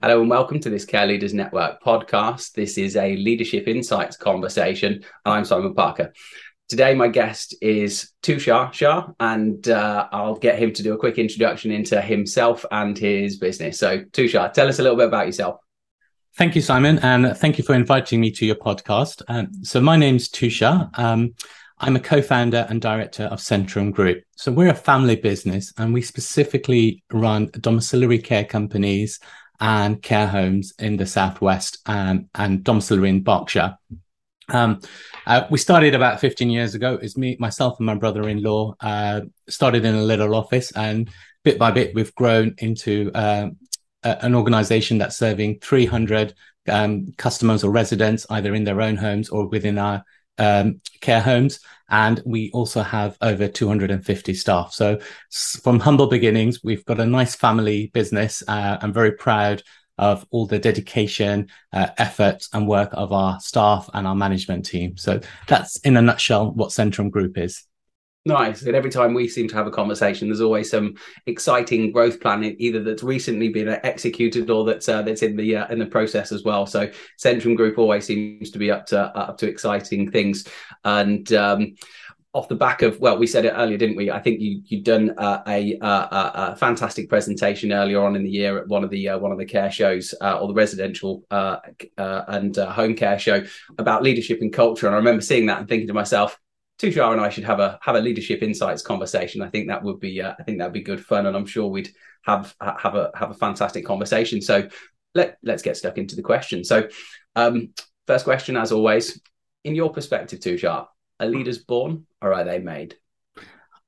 Hello and welcome to this Care Leaders Network podcast. This is a leadership insights conversation. I'm Simon Parker. Today, my guest is Tushar Shah, and uh, I'll get him to do a quick introduction into himself and his business. So, Tushar, tell us a little bit about yourself. Thank you, Simon, and thank you for inviting me to your podcast. Um, so, my name's Tushar. Um, I'm a co-founder and director of Centrum Group. So we're a family business and we specifically run domiciliary care companies and care homes in the southwest um, and domiciliary in Berkshire. Um, uh, we started about 15 years ago. It's me, myself, and my brother-in-law uh, started in a little office, and bit by bit, we've grown into uh, a, an organization that's serving 300 um, customers or residents, either in their own homes or within our um, care homes. And we also have over 250 staff. So from humble beginnings, we've got a nice family business. Uh, I'm very proud of all the dedication, uh, and work of our staff and our management team. So that's in a nutshell what Centrum Group is. Nice. And every time we seem to have a conversation, there's always some exciting growth plan, either that's recently been executed or that's uh, that's in the uh, in the process as well. So Centrum Group always seems to be up to uh, up to exciting things. And um, off the back of well, we said it earlier, didn't we? I think you you'd done uh, a, a, a, fantastic presentation earlier on in the year at one of the uh, one of the care shows uh, or the residential uh, uh, and uh, home care show about leadership and culture. And I remember seeing that and thinking to myself, Tushar and I should have a have a leadership insights conversation. I think that would be uh, I think that'd be good fun, and I'm sure we'd have have a have a fantastic conversation. So let let's get stuck into the question. So um, first question, as always, in your perspective, Tushar, are leaders born or are they made?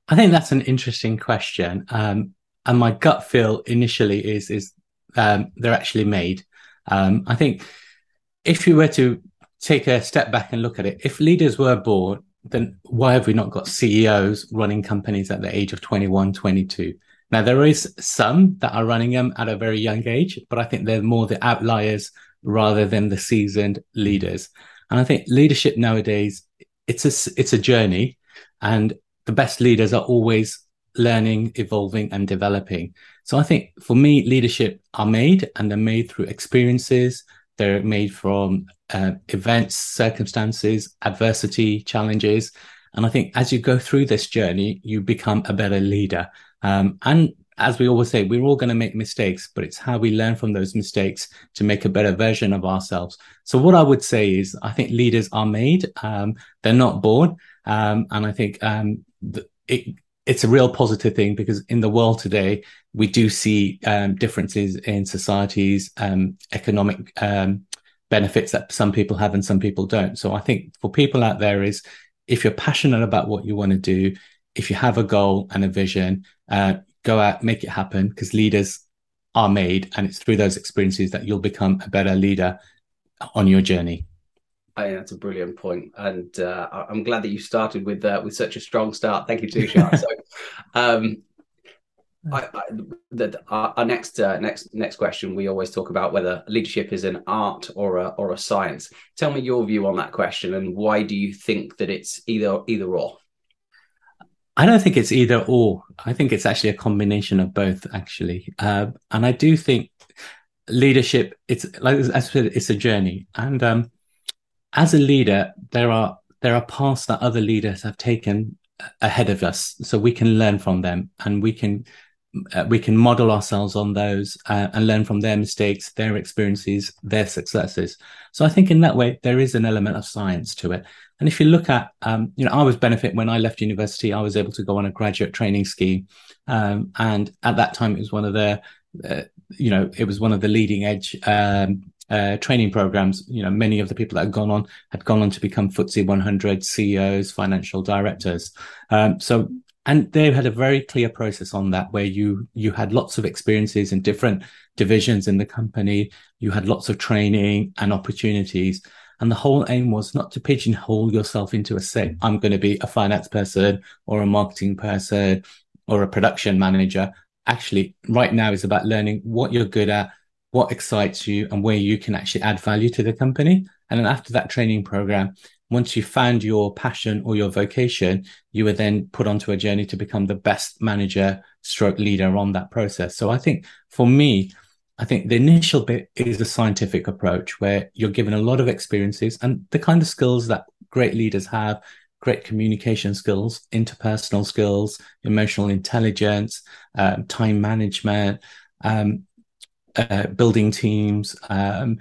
I think that's an interesting question, um, and my gut feel initially is is um, they're actually made. Um, I think if you were to take a step back and look at it, if leaders were born then why have we not got CEOs running companies at the age of 21, 22? Now, there is some that are running them at a very young age, but I think they're more the outliers rather than the seasoned leaders. And I think leadership nowadays, it's a, it's a journey and the best leaders are always learning, evolving and developing. So I think for me, leadership are made and they're made through experiences, they're made from uh, events, circumstances, adversity, challenges. And I think as you go through this journey, you become a better leader. Um, and as we always say, we're all going to make mistakes, but it's how we learn from those mistakes to make a better version of ourselves. So what I would say is, I think leaders are made. Um, they're not born. Um, and I think, um, it, it's a real positive thing because in the world today, we do see um, differences in societies, um, economic um, benefits that some people have and some people don't. So I think for people out there is if you're passionate about what you want to do, if you have a goal and a vision, uh, go out, make it happen because leaders are made and it's through those experiences that you'll become a better leader on your journey. That's a brilliant point, and uh, I'm glad that you started with uh, with such a strong start. Thank you, Tushar. so, um, I, I, the, our, next uh, next next question, we always talk about whether leadership is an art or a or a science. Tell me your view on that question, and why do you think that it's either either or? I don't think it's either or. I think it's actually a combination of both, actually. Uh, and I do think leadership it's like I said, it's a journey, and um, as a leader, there are there are paths that other leaders have taken ahead of us, so we can learn from them, and we can uh, we can model ourselves on those uh, and learn from their mistakes, their experiences, their successes. So I think in that way there is an element of science to it. And if you look at, um, you know, I was benefit when I left university, I was able to go on a graduate training scheme, um, and at that time it was one of the, uh, you know, it was one of the leading edge um, uh, training programs. You know, many of the people that had gone on had gone on to become FTSE 100 CEOs, financial directors. Um, so, and they had a very clear process on that, where you you had lots of experiences in different divisions in the company. You had lots of training and opportunities. And the whole aim was not to pigeonhole yourself into a say, I'm going to be a finance person or a marketing person or a production manager. Actually, right now is about learning what you're good at, what excites you and where you can actually add value to the company. And then after that training program, once you found your passion or your vocation, you were then put onto a journey to become the best manager stroke leader on that process. So I think for me, I think the initial bit is a scientific approach where you're given a lot of experiences and the kind of skills that great leaders have great communication skills, interpersonal skills, emotional intelligence, um, time management, um, uh, building teams, um,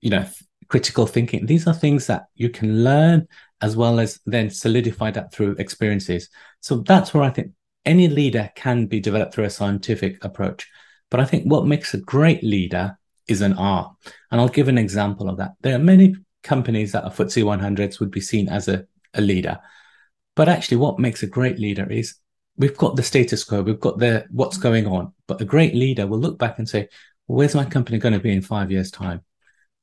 you know, critical thinking. These are things that you can learn as well as then solidify that through experiences. So that's where I think any leader can be developed through a scientific approach. But I think what makes a great leader is an art. And I'll give an example of that. There are many companies that are FTSE 100s would be seen as a, a leader. But actually, what makes a great leader is we've got the status quo, we've got the what's going on. But a great leader will look back and say, where's my company going to be in five years' time?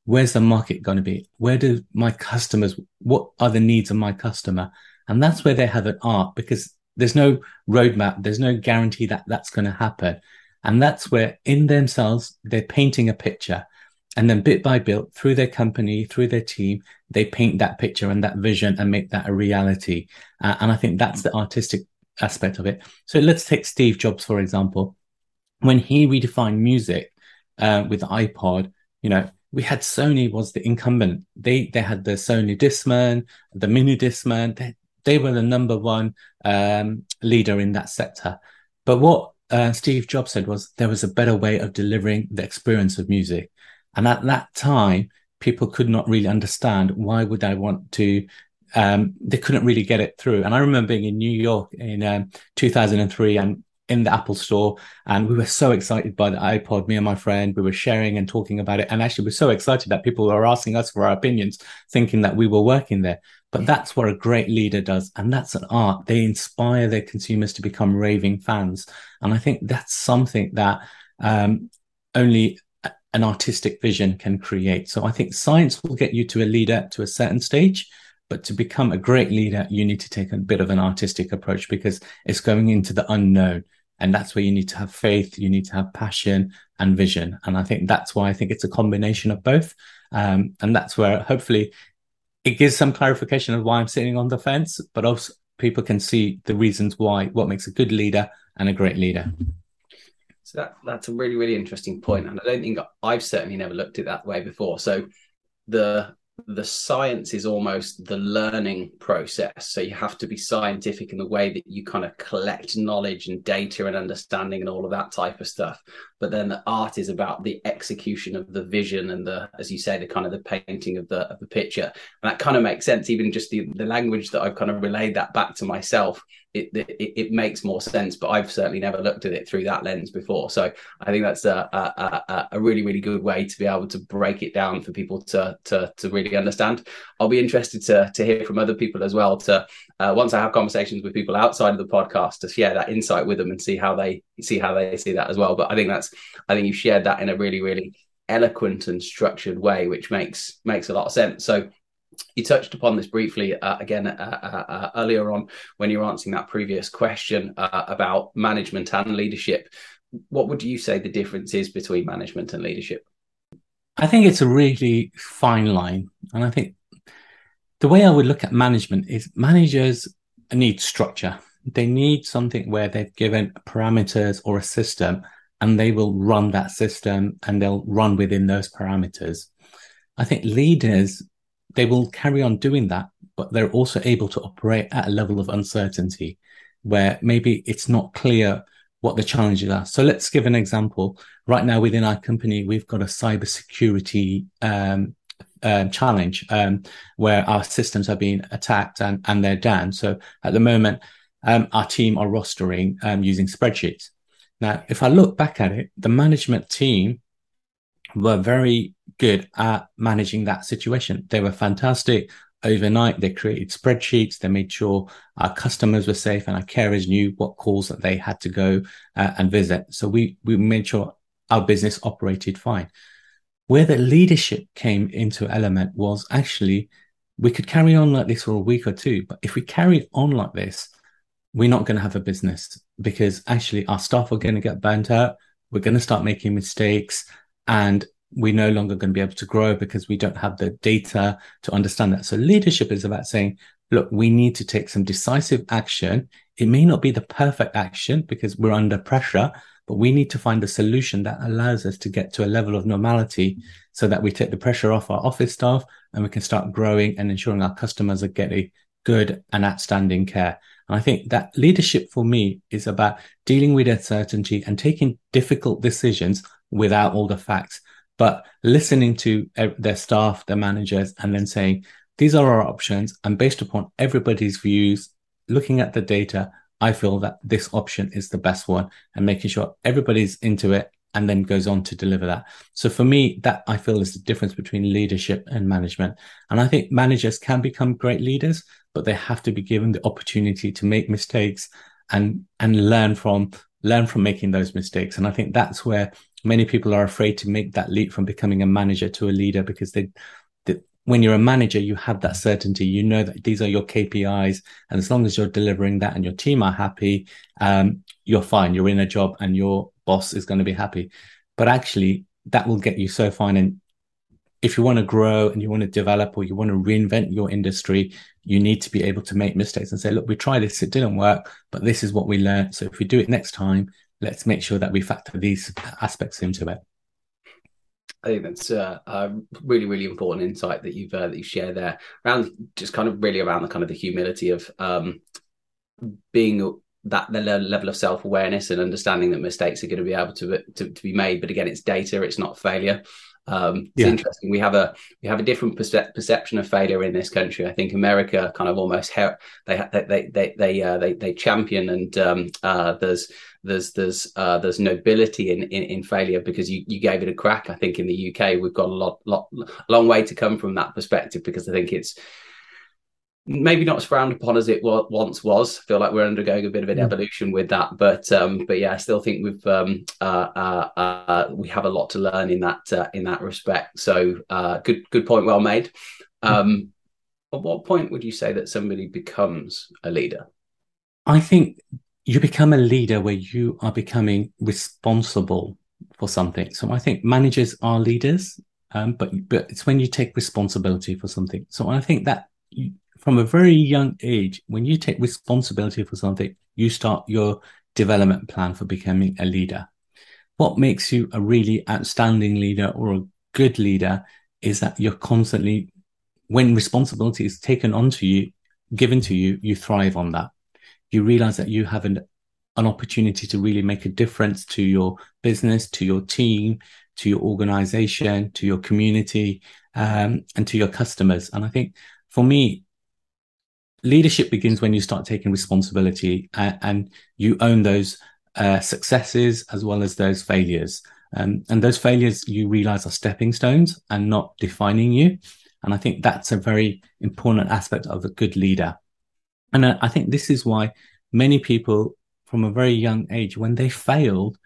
Where's the market going to be? Where do my customers, what are the needs of my customer? And that's where they have an art because there's no roadmap. There's no guarantee that that's going to happen. And that's where in themselves, they're painting a picture. And then bit by bit, through their company, through their team, they paint that picture and that vision and make that a reality. Uh, and I think that's the artistic aspect of it. So let's take Steve Jobs, for example. When he redefined music uh, with the iPod, you know, we had Sony was the incumbent. They they had the Sony Discman, the Mini Discman. They, they were the number one um, leader in that sector. But what uh, Steve Jobs said was there was a better way of delivering the experience of music. And at that time, people could not really understand why would I want to. Um, they couldn't really get it through. And I remember being in New York in um, 2003 and in the Apple store. And we were so excited by the iPod, me and my friend, we were sharing and talking about it. And actually, we we're so excited that people were asking us for our opinions, thinking that we were working there. But that's what a great leader does. And that's an art. They inspire their consumers to become raving fans. And I think that's something that um, only an artistic vision can create. So I think science will get you to a leader to a certain stage. But to become a great leader, you need to take a bit of an artistic approach because it's going into the unknown. And that's where you need to have faith, you need to have passion and vision. And I think that's why I think it's a combination of both. Um, and that's where hopefully it gives some clarification of why I'm sitting on the fence, but also people can see the reasons why what makes a good leader and a great leader. So that, that's a really, really interesting point. And I don't think I've certainly never looked at that way before. So the the science is almost the learning process. So you have to be scientific in the way that you kind of collect knowledge and data and understanding and all of that type of stuff. But then the art is about the execution of the vision and the, as you say, the kind of the painting of the of the picture. And that kind of makes sense. Even just the the language that I've kind of relayed that back to myself it, it, it, makes more sense. But I've certainly never looked at it through that lens before. So I think that's a, a, a, really, really good way to be able to break it down for people to to, to really understand. I'll be interested to to hear from other people as well. To uh, once I have conversations with people outside of the podcast to share that insight with them and see how they see how they see that as well. But I think that's I think you shared that in a really, really eloquent and structured way, which makes makes a lot of sense. So you touched upon this briefly uh, again uh, uh, uh, earlier on when you were answering that previous question uh, about management and leadership. What would you say the difference is between management and leadership? I think it's a really fine line. And I think the way I would look at management is managers need structure. They need something where they've given parameters or a system and they will run that system and they'll run within those parameters. I think leaders they will carry on doing that, but they're also able to operate at a level of uncertainty where maybe it's not clear what the challenges are. So let's give an example. Right now within our company, we've got a cybersecurity um, uh, challenge um, where our systems are being attacked and, and they're down. So at the moment, um, our team are rostering um, using spreadsheets. Now, if I look back at it, the management team were very good at managing that situation. They were fantastic. Overnight, they created spreadsheets. They made sure our customers were safe and our carers knew what calls that they had to go uh, and visit. So we, we made sure our business operated fine. Where the leadership came into element was actually we could carry on like this for a week or two, but if we carry on like this, we're not going to have a business because actually our staff are going to get burnt out. We're going to start making mistakes and we're no longer going to be able to grow because we don't have the data to understand that. So leadership is about saying, look, we need to take some decisive action. It may not be the perfect action because we're under pressure, but we need to find a solution that allows us to get to a level of normality so that we take the pressure off our office staff and we can start growing and ensuring our customers are getting good and outstanding care. And I think that leadership for me is about dealing with uncertainty and taking difficult decisions without all the facts, but listening to their staff, their managers, and then saying, these are our options. And based upon everybody's views, looking at the data, I feel that this option is the best one and making sure everybody's into it and then goes on to deliver that. So for me, that I feel is the difference between leadership and management. And I think managers can become great leaders, but they have to be given the opportunity to make mistakes and and learn from learn from making those mistakes. And I think that's where many people are afraid to make that leap from becoming a manager to a leader because they when you're a manager, you have that certainty. You know that these are your KPIs, and as long as you're delivering that and your team are happy, um, you're fine. You're in a job, and your boss is going to be happy. But actually, that will get you so fine. And if you want to grow and you want to develop or you want to reinvent your industry, you need to be able to make mistakes and say, look, we tried this, it didn't work, but this is what we learned. So if we do it next time, let's make sure that we factor these aspects into it. I think that's a, a, really, really important insight that you've uh, that you share there around just kind of really around the kind of the humility of um, being that the level of self awareness and understanding that mistakes are going to be able to, to, to be made. But again, it's data; it's not failure. Um, it's yeah. interesting. We have a we have a different perce- perception of failure in this country. I think America kind of almost her- they they they they uh, they, they champion and um, uh, there's there's there's uh, there's nobility in, in, in failure because you you gave it a crack. I think in the UK we've got a lot lot long way to come from that perspective because I think it's maybe not as frowned upon as it once was. I feel like we're undergoing a bit of an mm. evolution with that, but um, but yeah, I still think we've um, uh, uh, uh, we have a lot to learn in that uh, in that respect. So uh, good good point, well made. Um, at what point would you say that somebody becomes a leader? I think you become a leader where you are becoming responsible for something. So I think managers are leaders, um, but but it's when you take responsibility for something. So I think that you, from a very young age, when you take responsibility for something, you start your development plan for becoming a leader. What makes you a really outstanding leader or a good leader is that you're constantly, when responsibility is taken onto you, given to you, you thrive on that. You realize that you have an, an opportunity to really make a difference to your business, to your team, to your organization, to your community, um, and to your customers. And I think for me, leadership begins when you start taking responsibility and, and you own those uh, successes as well as those failures. Um, and those failures you realize are stepping stones and not defining you. And I think that's a very important aspect of a good leader. And uh, I think this is why many people from a very young age, when they failed,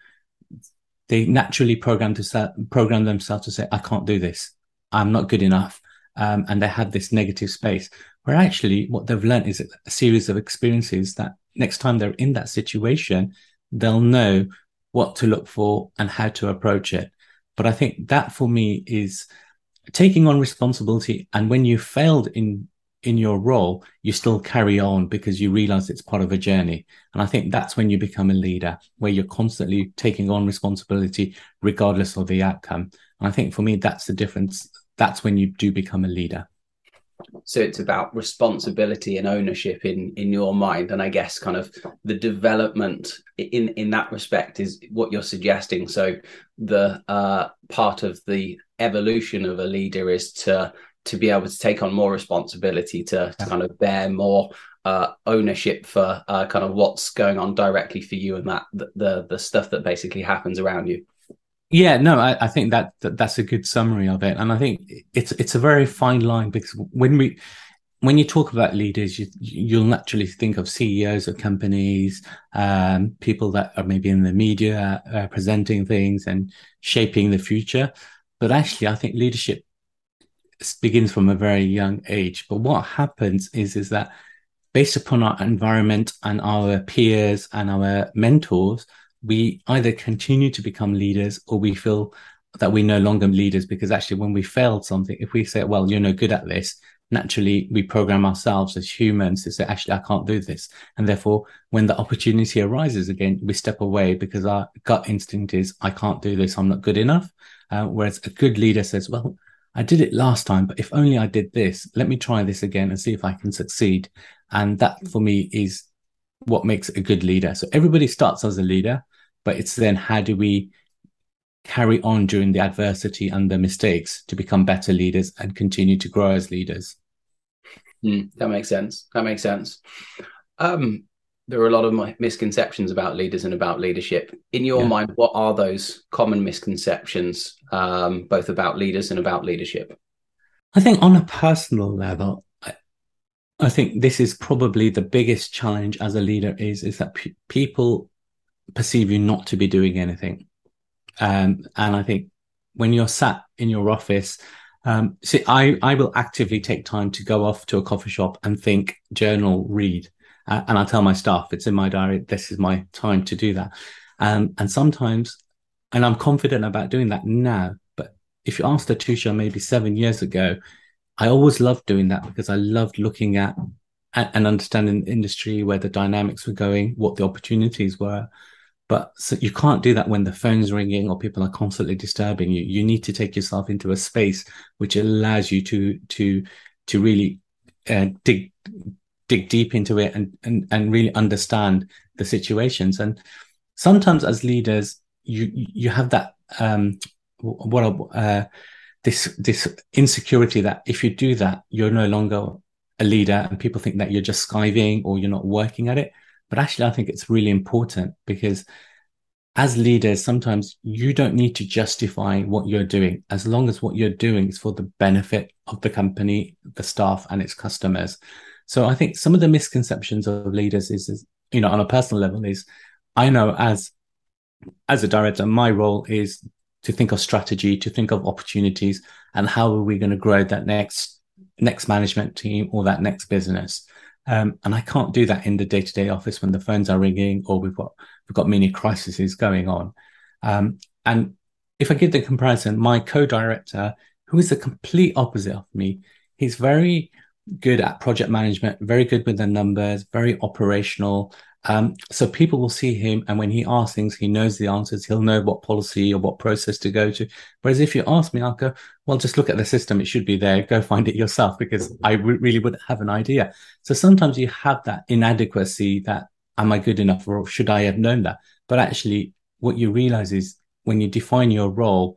they naturally program to program themselves to say, I can't do this. I'm not good enough. Um, and they have this negative space where actually what they've learned is a series of experiences that next time they're in that situation, they'll know what to look for and how to approach it. But I think that for me is taking on responsibility. And when you failed in in your role, you still carry on because you realize it's part of a journey. And I think that's when you become a leader, where you're constantly taking on responsibility regardless of the outcome. And I think for me, that's the difference. That's when you do become a leader. So it's about responsibility and ownership in in your mind. And i guess kind of the development in in that respect is what you're suggesting. So the uh part of the evolution of a leader is to to be able to take on more responsibility to, to kind of bear more uh, ownership for uh, kind of what's going on directly for you and that the, the the stuff that basically happens around you yeah, no, I, I think that, that, that's a good summary of it, and I think it's it's a very fine line because when we when you talk about leaders, you, you'll naturally think of CEOs of companies, um, people that are maybe in the media uh, presenting things and shaping the future. But actually, I think leadership begins from a very young age. But what happens is is that based upon our environment and our peers and our mentors, we either continue to become leaders or we feel that we're no longer leaders because actually when we failed something if we say well you're no good at this naturally we program ourselves as humans to say, actually, I can't do this. And therefore, when the opportunity arises again, we step away because our gut instinct is, I can't do this. I'm not good enough. Uh, whereas a good leader says, well, I did it last time, but if only I did this, let me try this again and see if I can succeed. And that for me is what makes a good leader. So everybody starts as a leader, but it's then how do we carry on during the adversity and the mistakes to become better leaders and continue to grow as leaders. Mm, that makes sense. That makes sense. Um, there are a lot of misconceptions about leaders and about leadership. In your yeah. mind, what are those common misconceptions, um, both about leaders and about leadership? I think on a personal level, I, I think this is probably the biggest challenge as a leader is is that pe- people perceive you not to be doing anything. Um, and I think when you're sat in your office, um, see, I, I will actively take time to go off to a coffee shop and think, journal, read. Uh, and I tell my staff, it's in my diary, this is my time to do that. Um, and sometimes, and I'm confident about doing that now, but if you asked Atusha maybe seven years ago, I always loved doing that because I loved looking at and understanding the industry, where the dynamics were going, what the opportunities were. But so you can't do that when the phone's ringing or people are constantly disturbing you. You need to take yourself into a space which allows you to to to really uh, dig dig deep into it and, and and really understand the situations. And sometimes as leaders, you you have that um what uh, this this insecurity that if you do that, you're no longer a leader, and people think that you're just skiving or you're not working at it. But actually, I think it's really important because as leaders, sometimes you don't need to justify what you're doing as long as what you're doing is for the benefit of the company, the staff, and its customers. So I think some of the misconceptions of leaders is, is you know, on a personal level, is I know as as a director, my role is to think of strategy, to think of opportunities, and how are we going to grow that next next management team or that next business. Um, and I can't do that in the day to day office when the phones are ringing or we've got we've got many crises going on. Um, and if I give the comparison, my co-director, who is the complete opposite of me, he's very good at project management, very good with the numbers, very operational. Um, so people will see him, and when he asks things, he knows the answers. He'll know what policy or what process to go to. Whereas if you ask me, I'll go, well, just look at the system. It should be there. Go find it yourself because I really wouldn't have an idea. So sometimes you have that inadequacy that, am I good enough or should I have known that? But actually, what you realize is when you define your role,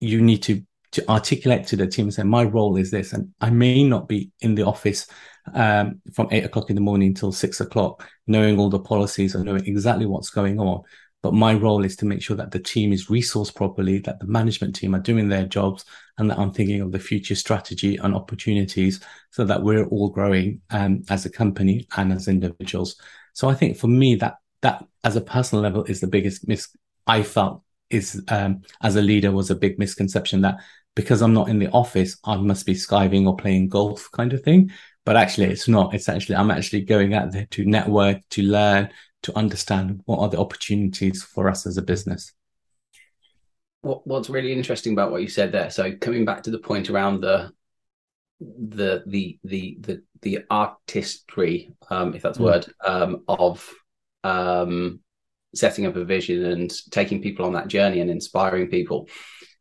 you need to to articulate to the team and say, my role is this. And I may not be in the office um, from eight o'clock in the morning until six o'clock, knowing all the policies and knowing exactly what's going on. But my role is to make sure that the team is resourced properly, that the management team are doing their jobs, and that I'm thinking of the future strategy and opportunities so that we're all growing um, as a company and as individuals. So I think for me, that that as a personal level is the biggest mis I felt is um, as a leader was a big misconception that because I'm not in the office, I must be skiving or playing golf kind of thing. But actually, it's not. It's actually, I'm actually going out there to network, to learn, to understand what are the opportunities for us as a business. What, what's really interesting about what you said there. So coming back to the point around the the the the the the artistry, um, if that's a mm. word, um, of um, setting up a vision and taking people on that journey and inspiring people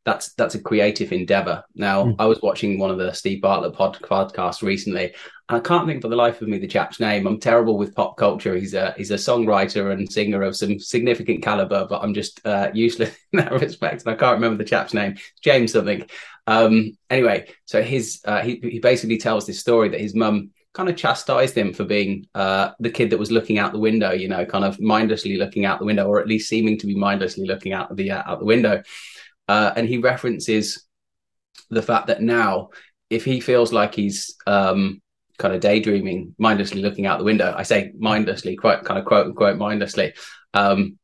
that's that's a creative endeavor. Now, mm. I was watching one of the Steve Bartlett pod, podcasts recently, and I can't think for the life of me the chap's name. I'm terrible with pop culture. He's a he's a songwriter and singer of some significant caliber, but I'm just uh, useless in that respect, and I can't remember the chap's name. James something. Um, anyway, so his uh, he he basically tells this story that his mum kind of chastised him for being uh, the kid that was looking out the window, you know, kind of mindlessly looking out the window, or at least seeming to be mindlessly looking out the uh, out the window. Uh, and he references the fact that now, if he feels like he's um, kind of daydreaming, mindlessly looking out the window, I say mindlessly, quite kind of quote unquote mindlessly, um,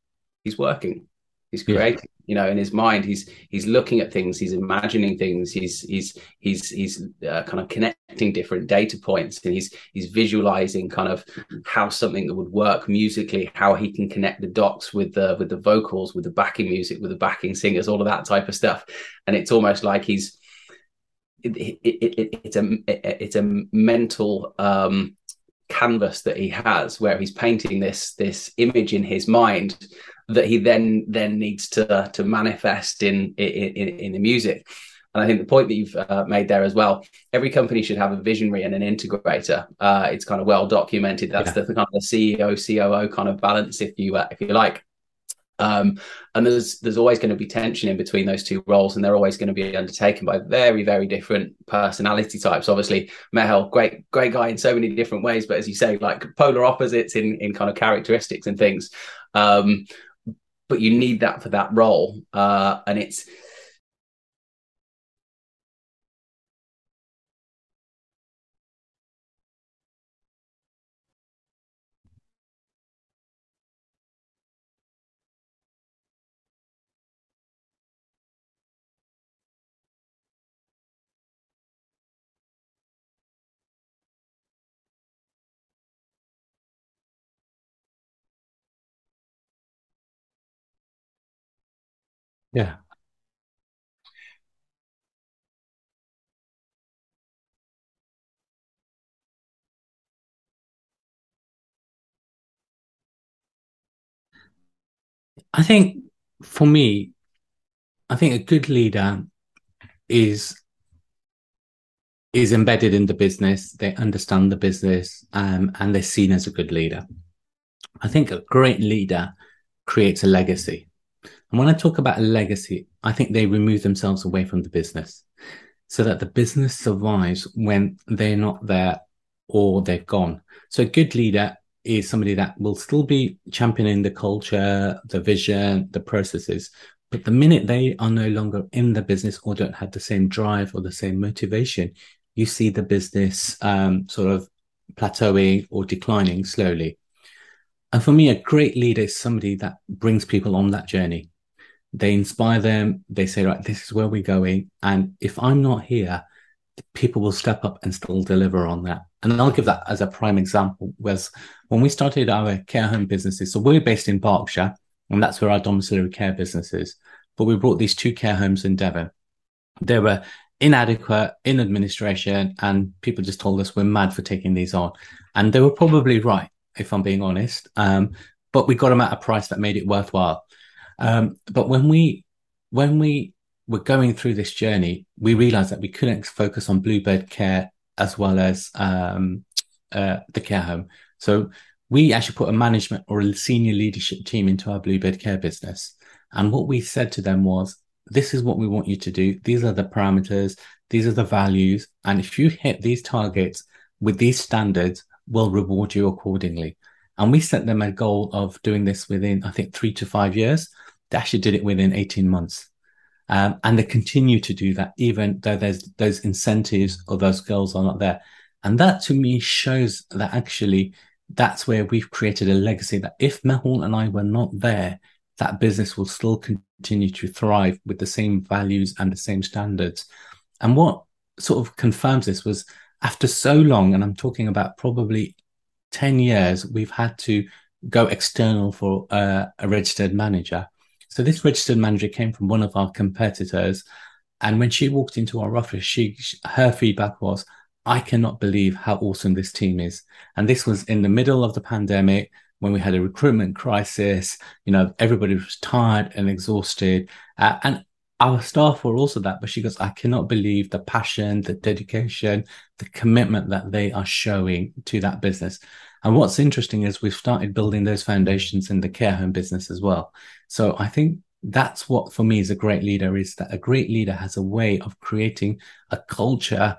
he's working, he's creating. Yeah you know in his mind he's he's looking at things he's imagining things he's he's he's he's uh, kind of connecting different data points and he's he's visualizing kind of how something that would work musically how he can connect the dots with the with the vocals with the backing music with the backing singers all of that type of stuff and it's almost like he's it, it, it, it's a it's a mental um, canvas that he has where he's painting this this image in his mind that he then then needs to to manifest in in, in the music and I think the point that you've uh, made there as well, every company should have a visionary and an integrator. Uh, it's kind of well documented. That's yeah. the, the, kind of the CEO COO kind of balance, if you uh, if you like. Um, and there's there's always going to be tension in between those two roles, and they're always going to be undertaken by very very different personality types. Obviously, Mehul, great great guy in so many different ways, but as you say, like polar opposites in in kind of characteristics and things. Um, but you need that for that role, uh, and it's Yeah. I think for me, I think a good leader is is embedded in the business. They understand the business, um, and they're seen as a good leader. I think a great leader creates a legacy. And when I talk about a legacy, I think they remove themselves away from the business so that the business survives when they're not there or they're gone. So a good leader is somebody that will still be championing the culture, the vision, the processes. But the minute they are no longer in the business or don't have the same drive or the same motivation, you see the business um, sort of plateauing or declining slowly. And for me, a great leader is somebody that brings people on that journey they inspire them. They say, right, this is where we're going. And if I'm not here, people will step up and still deliver on that. And I'll give that as a prime example was when we started our care home businesses. So we're based in Berkshire and that's where our domiciliary care business is. But we brought these two care homes in Devon. They were inadequate in administration and people just told us we're mad for taking these on. And they were probably right, if I'm being honest. Um, but we got them at a price that made it worthwhile. Um, but when we when we were going through this journey, we realized that we couldn't focus on Bluebird Care as well as um, uh, the care home. So we actually put a management or a senior leadership team into our Bluebird Care business. And what we said to them was, this is what we want you to do. These are the parameters. These are the values. And if you hit these targets with these standards, we'll reward you accordingly. And we set them a goal of doing this within, I think, three to five years. Actually did it within 18 months. Um, and they continue to do that, even though there's those incentives or those goals are not there. And that to me shows that actually that's where we've created a legacy that if Mehul and I were not there, that business will still continue to thrive with the same values and the same standards. And what sort of confirms this was after so long, and I'm talking about probably 10 years, we've had to go external for uh, a registered manager. So this registered manager came from one of our competitors, and when she walked into our office, she her feedback was, "I cannot believe how awesome this team is." And this was in the middle of the pandemic when we had a recruitment crisis. You know, everybody was tired and exhausted, uh, and our staff were also that. But she goes, "I cannot believe the passion, the dedication, the commitment that they are showing to that business." And what's interesting is we've started building those foundations in the care home business as well. So I think that's what for me is a great leader is that a great leader has a way of creating a culture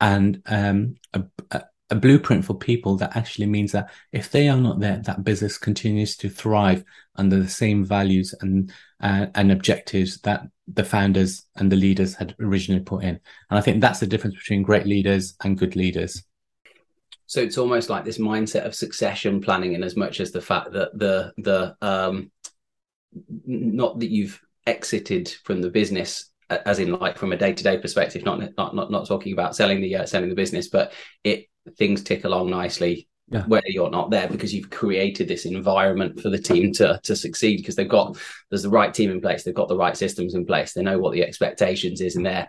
and um, a, a, a, blueprint for people that actually means that if they are not there, that business continues to thrive under the same values and uh, and objectives that the founders and the leaders had originally put in. And I think that's the difference between great leaders and good leaders. So it's almost like this mindset of succession planning, in as much as the fact that the the um, not that you've exited from the business as in like from a day-to-day perspective not not not, not talking about selling the uh, selling the business but it things tick along nicely yeah. where you're not there because you've created this environment for the team to to succeed because they've got there's the right team in place they've got the right systems in place they know what the expectations is and they're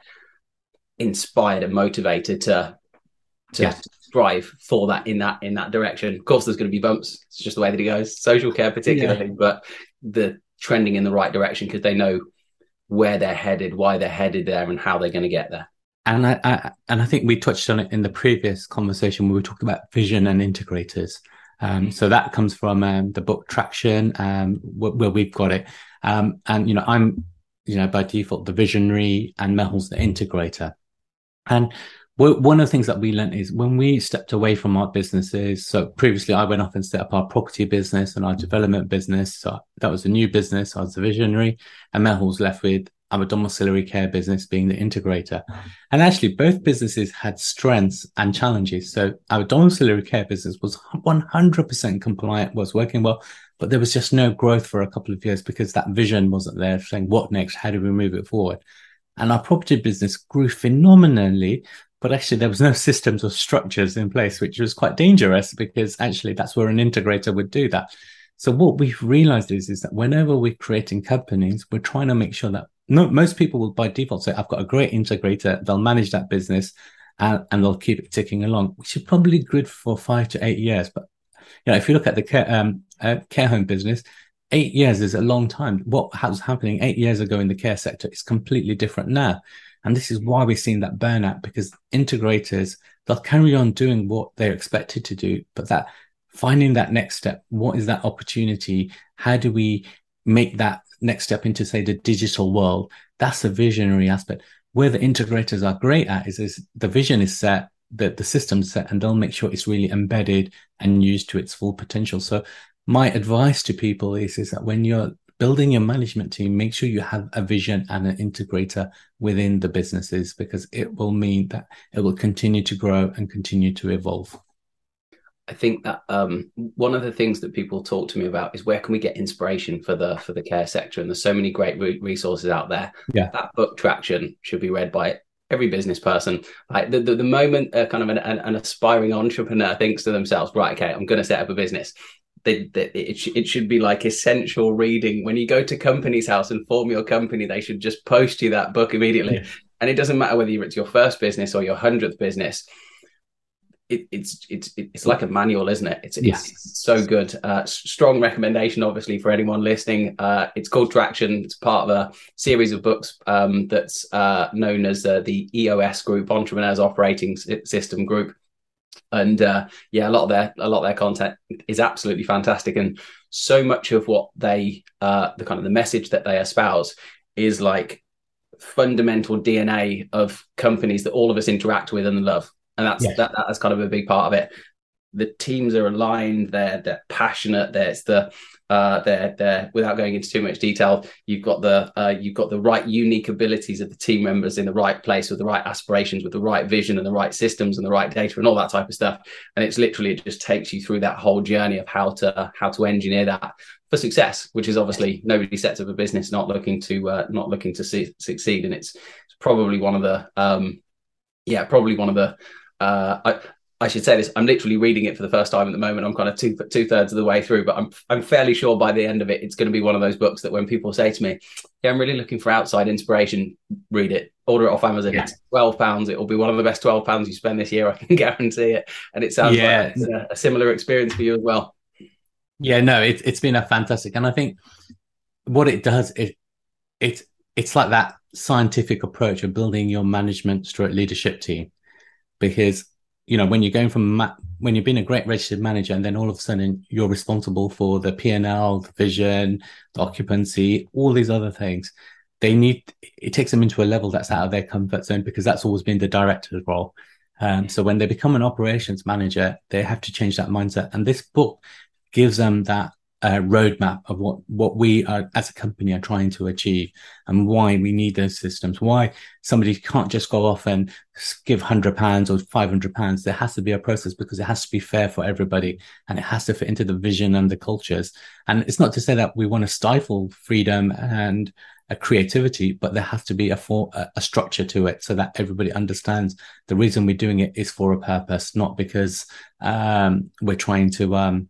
inspired and motivated to to Yeah. strive for that in that in that direction. Of course, there's going to be bumps. It's just the way that it goes. Social care, particularly, but the trending in the right direction because they know where they're headed, why they're headed there, and how they're going to get there. And I, I and I think we touched on it in the previous conversation. We were talking about vision and integrators. Um, so that comes from um, the book Traction, um, where, where we've got it. Um, and you know, I'm you know by default the visionary, and Mehul's the integrator. And one of the things that we learned is when we stepped away from our businesses. So previously, I went off and set up our property business and our development business. So that was a new business. I was the visionary, and Mehul's left with our domiciliary care business being the integrator. Mm-hmm. And actually, both businesses had strengths and challenges. So our domiciliary care business was 100% compliant, was working well, but there was just no growth for a couple of years because that vision wasn't there saying, what next? How do we move it forward? And our property business grew phenomenally, but actually there was no systems or structures in place, which was quite dangerous because actually that's where an integrator would do that. So what we've realized is, is that whenever we're creating companies, we're trying to make sure that no, most people will by default say, I've got a great integrator. They'll manage that business and, and they'll keep it ticking along, which is probably good for five to eight years. But, you know, if you look at the care, um, uh, care home business, eight years is a long time. What was happening eight years ago in the care sector is completely different now. And this is why we're seeing that burnout because integrators, they'll carry on doing what they're expected to do, but that finding that next step, what is that opportunity? How do we make that next step into, say, the digital world? That's a visionary aspect. Where the integrators are great at is, is the vision is set, the, the system's set, and they'll make sure it's really embedded and used to its full potential. So my advice to people is, is that when you're building your management team, make sure you have a vision and an integrator within the businesses because it will mean that it will continue to grow and continue to evolve. I think that um, one of the things that people talk to me about is where can we get inspiration for the for the care sector, and there's so many great re- resources out there. Yeah, that book Traction should be read by every business person. Like the the, the moment uh, kind of an, an, an, aspiring entrepreneur thinks to themselves, right, okay, I'm going to set up a business. They, they, it, sh- it should be like essential reading. When you go to Companies House and form your company, they should just post you that book immediately. Yeah. And it doesn't matter whether it's your first business or your hundredth business it, it's it's it's like a manual, isn't it? It's, it's so good. Uh, strong recommendation, obviously, for anyone listening. Uh, it's called Traction. It's part of a series of books um, that's uh, known as uh, the EOS Group, Entrepreneurs Operating System Group. And uh, yeah, a lot of their a lot of their content is absolutely fantastic, and so much of what they uh, the kind of the message that they espouse is like fundamental DNA of companies that all of us interact with and love and that's yes. that, that's kind of a big part of it. The teams are aligned. They're they're passionate. There's the uh, they're they're without going into too much detail. You've got the uh, you've got the right unique abilities of the team members in the right place with the right aspirations, with the right vision and the right systems and the right data and all that type of stuff. And it's literally it just takes you through that whole journey of how to how to engineer that for success, which is obviously nobody sets up a business not looking to uh, not looking to see, succeed, and it's, it's probably one of the um, yeah probably one of the uh, I should say this. I'm literally reading it for the first time at the moment. I'm kind of two two thirds of the way through, but I'm I'm fairly sure by the end of it, it's going to be one of those books that when people say to me, "Yeah, I'm really looking for outside inspiration," read it, order it off Amazon. Yeah. It's twelve pounds. It will be one of the best twelve pounds you spend this year. I can guarantee it. And it sounds yeah. like a, a, similar experience for you as well. Yeah, no, it, it's been a fantastic, and I think what it does it it it's like that scientific approach of building your management stroke leadership team because you know when you're going from ma- when you've been a great registered manager and then all of a sudden you're responsible for the p&l the vision the occupancy all these other things they need it takes them into a level that's out of their comfort zone because that's always been the director's role. Um, so when they become an operations manager they have to change that mindset. And this book gives them that uh, roadmap of what what we are as a company are trying to achieve and why we need those systems. Why somebody can't just go off and give hundred pounds or five hundred pounds. There has to be a process because it has to be fair for everybody and it has to fit into the vision and the cultures. And it's not to say that we want to stifle freedom and a creativity, but there has to be a for a structure to it so that everybody understands the reason we're doing it is for a purpose, not because um, we're trying to um,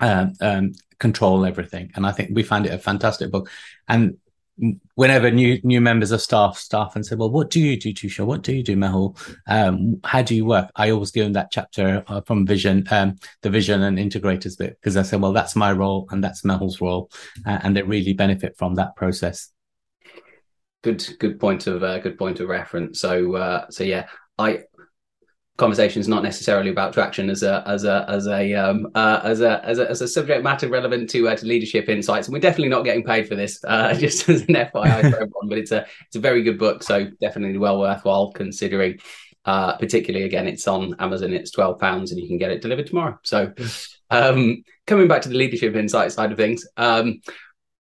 uh, um, control everything. And I think we find it a fantastic book. And whenever new new members of staff staff and say, "Well, what do you do, Tushar? What do you do, Mehul? Um, how do you work?" I always give them that chapter uh, from vision, um, the vision and integrators bit, because I say, "Well, that's my role and that's Mehul's role," uh, and they really benefit from that process. Good, good point of uh, good point of reference. So, uh, so yeah, I conversation is not necessarily about traction as a as a as a um, uh, as a as a as a subject matter relevant to uh, to leadership insights, and we're definitely not getting paid for this. Uh, just as an FYI for everyone, but it's a it's a very good book, so definitely well worthwhile considering. Uh, particularly, again, it's on Amazon. It's twelve pounds, and you can get it delivered tomorrow. So, um, coming back to the leadership insight side of things, um,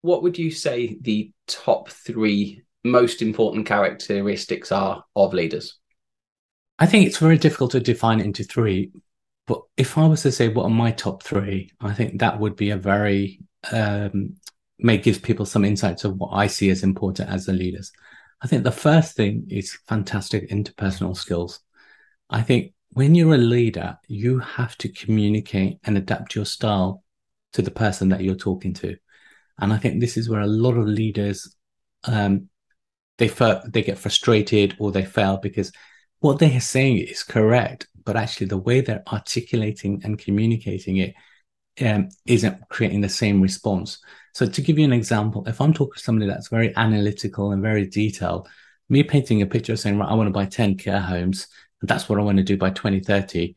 what would you say the top three most important characteristics are of leaders? I think it's very difficult to define it into three. But if I was to say what are my top three, I think that would be a very um, may give people some insights of what I see as important as the leaders. I think the first thing is fantastic interpersonal skills. I think when you're a leader, you have to communicate and adapt your style to the person that you're talking to. And I think this is where a lot of leaders um, they they get frustrated or they fail because what they are saying is correct, but actually the way they're articulating and communicating it um, not creating the same response. So to give you an example, if I'm talking to somebody that's very analytical and very detailed, me painting a picture saying, right, I want to buy 10 care homes, and that's what I want to do by 2030,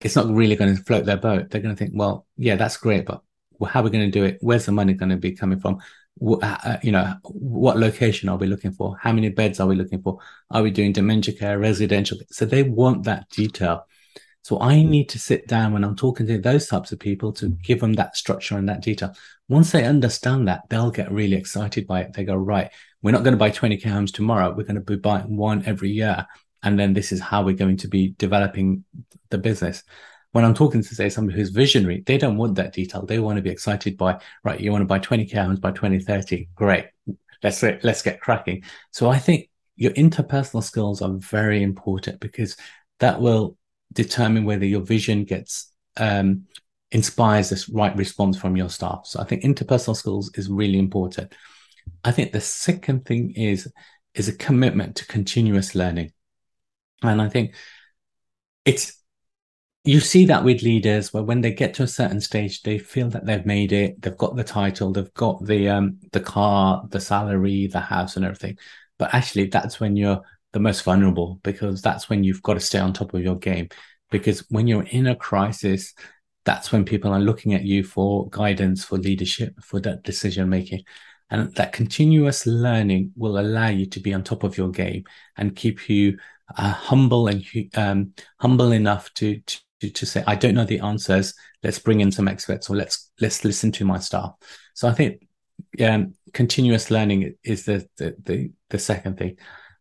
it's not really going to float their boat. They're going to think, well, yeah, that's great, but how are we going to do it? Where's the money going to be coming from? Uh, uh, you know, what location are we looking for? How many beds are we looking for? Are we doing dementia care, residential? So they want that detail. So I need to sit down when I'm talking to those types of people to give them that structure and that detail. Once they understand that, they'll get really excited by it. They go, right, we're not going to buy 20 care homes tomorrow. We're going to be buying one every year. And then this is how we're going to be developing the business when I'm talking to say somebody who's visionary, they don't want that detail. They want to be excited by right. You want to buy 20 care homes by 2030. Great. Let's let's get cracking. So I think your interpersonal skills are very important because that will determine whether your vision gets um, inspires this right response from your staff. So I think interpersonal skills is really important. I think the second thing is is a commitment to continuous learning, and I think it's you see that with leaders where when they get to a certain stage they feel that they've made it they've got the title they've got the um the car the salary the house and everything. But actually that's when you're the most vulnerable because that's when you've got to stay on top of your game. Because when you're in a crisis that's when people are looking at you for guidance for leadership for that decision making. And that continuous learning will allow you to be on top of your game and keep you uh, humble and um, humble enough to, to to, to say, I don't know the answers. Let's bring in some experts or let's let's listen to my staff. So I think um, continuous learning is the, the, the the second thing.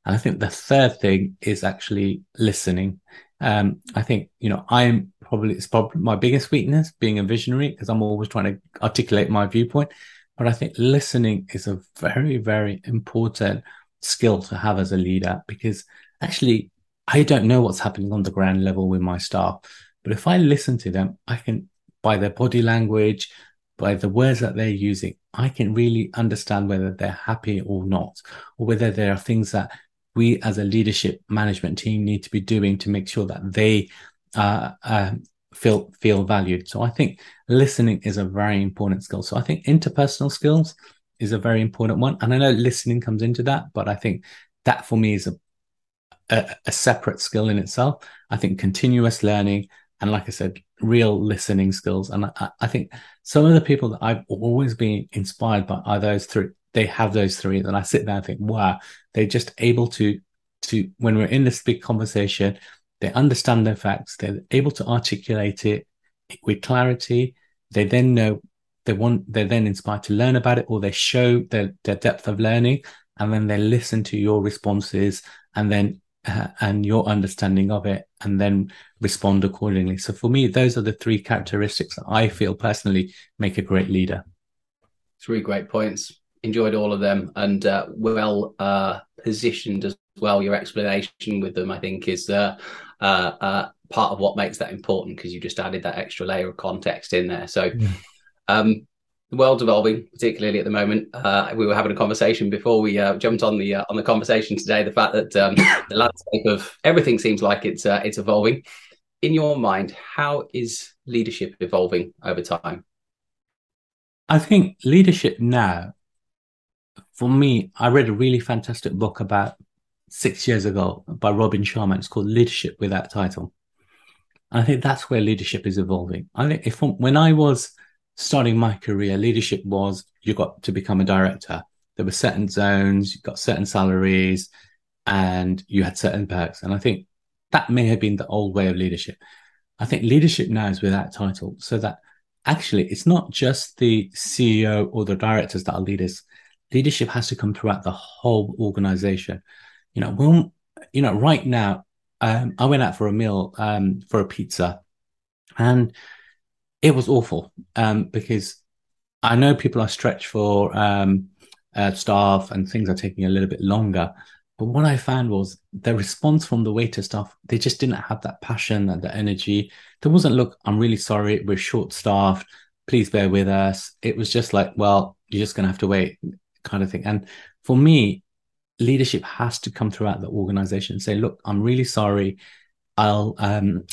And I think the third thing is actually listening. Um, I think you know I'm probably it's probably my biggest weakness being a visionary because I'm always trying to articulate my viewpoint. But I think listening is a very very important skill to have as a leader because actually I don't know what's happening on the ground level with my staff. But if I listen to them, I can, by their body language, by the words that they're using, I can really understand whether they're happy or not, or whether there are things that we as a leadership management team need to be doing to make sure that they uh, uh, feel feel valued. So I think listening is a very important skill. So I think interpersonal skills is a very important one, and I know listening comes into that, but I think that for me is a a, a separate skill in itself. I think continuous learning and like I said, real listening skills. And I, I, think some of the people that I've always been inspired by are those three. They have those three, and I sit there and think, wow, they're just able to to when we're in this big conversation, they understand their facts. They're able to articulate it with clarity. They then know they want. They're then inspired to learn about it, or they show their their depth of learning, and then they listen to your responses, and then uh, and your understanding of it and then respond accordingly. So for me, those are the three characteristics that I feel personally make a great leader. Three great points. Enjoyed all of them and uh, well uh, positioned as well. Your explanation with them, I think, is uh, uh, uh, part of what makes that important because you just added that extra layer of context in there. So, yeah. um, the world's evolving, particularly at the moment. Uh, we were having a conversation before we uh, jumped on the uh, on the conversation today. The fact that um, the landscape of everything seems like it's uh, it's evolving. In your mind, how is leadership evolving over time? I think leadership now, for me, I read a really fantastic book about six years ago by Robin Sharma. It's called Leadership Without Title. And I think that's where leadership is evolving. I think if when I was starting my career, leadership was you got to become a director. There were certain zones, you got certain salaries, and you had certain perks. And I think that may have been the old way of leadership. I think leadership now is without title, so that actually it's not just the CEO or the directors that are leaders. Leadership has to come throughout the whole organization. You know, when, you know, right now, um, I went out for a meal um, for a pizza, and it was awful um, because I know people are stretched for um, uh, staff and things are taking a little bit longer. But what I found was the response from the waiter staff, they just didn't have that passion and the energy. There wasn't, look, I'm really sorry, we're short staffed. Please bear with us. It was just like, well, you're just going to have to wait kind of thing. And for me, leadership has to come throughout the organization and say, look, I'm really sorry. I'll, um,